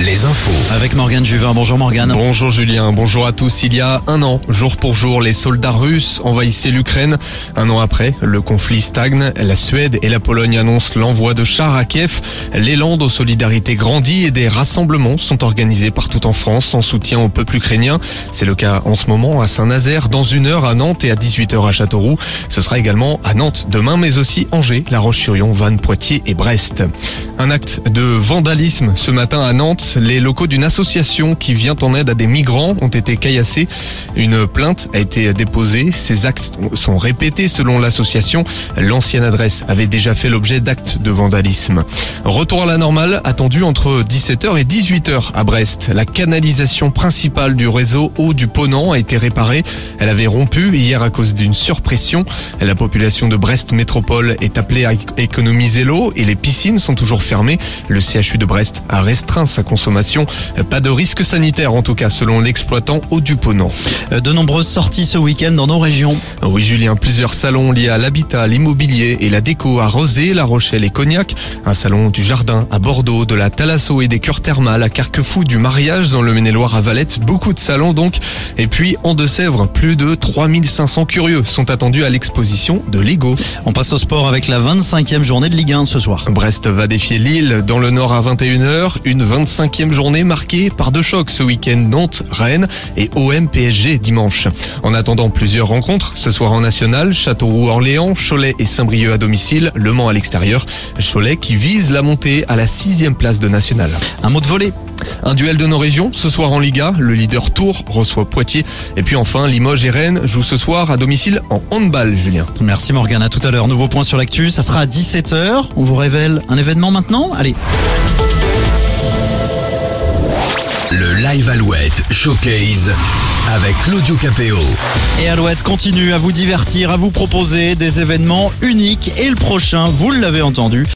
les infos. Avec Morgane Juvin. Bonjour Morgane. Bonjour Julien, bonjour à tous. Il y a un an, jour pour jour, les soldats russes envahissaient l'Ukraine. Un an après, le conflit stagne. La Suède et la Pologne annoncent l'envoi de chars à Kiev. L'élan de solidarité grandit et des rassemblements sont organisés partout en France en soutien au peuple ukrainien. C'est le cas en ce moment à Saint-Nazaire, dans une heure à Nantes et à 18h à Châteauroux. Ce sera également à Nantes demain, mais aussi Angers, La Roche-sur-Yon, Vannes, Poitiers et Brest. Un acte de vandalisme ce matin à Nantes. Les locaux d'une association qui vient en aide à des migrants ont été caillassés. Une plainte a été déposée. Ces actes sont répétés selon l'association. L'ancienne adresse avait déjà fait l'objet d'actes de vandalisme. Retour à la normale attendu entre 17h et 18h à Brest. La canalisation principale du réseau eau du Ponant a été réparée. Elle avait rompu hier à cause d'une surpression. La population de Brest Métropole est appelée à économiser l'eau et les piscines sont toujours. Le CHU de Brest a restreint sa consommation. Pas de risque sanitaire en tout cas selon l'exploitant du Ponant. De nombreuses sorties ce week-end dans nos régions. Oui Julien, plusieurs salons liés à l'habitat, l'immobilier et la déco à Rosé, La Rochelle et Cognac. Un salon du jardin à Bordeaux, de la thalasso et des cures thermales à Carquefou, du mariage dans le Maine-et-Loire à Valette. Beaucoup de salons donc. Et puis en Deux-Sèvres, plus de 3500 curieux sont attendus à l'exposition de Lego. On passe au sport avec la 25e journée de Ligue 1 ce soir. Brest va défier Lille dans le Nord à 21h. Une 25e journée marquée par deux chocs ce week-end Nantes, Rennes et OM PSG dimanche. En attendant plusieurs rencontres, ce soir en national, Châteauroux-Orléans, Cholet et Saint-Brieuc à domicile, Le Mans à l'extérieur. Cholet qui vise la montée à la sixième place de national. Un mot de volée. Un duel de nos régions ce soir en Liga. Le leader Tours reçoit Poitiers. Et puis enfin, Limoges et Rennes jouent ce soir à domicile en handball, Julien. Merci Morgane. À tout à l'heure. Nouveau point sur l'actu. Ça sera à 17h. On vous révèle un événement maintenant. Allez. Le Live Alouette Showcase avec Claudio Capéo. Et Alouette continue à vous divertir, à vous proposer des événements uniques. Et le prochain, vous l'avez entendu,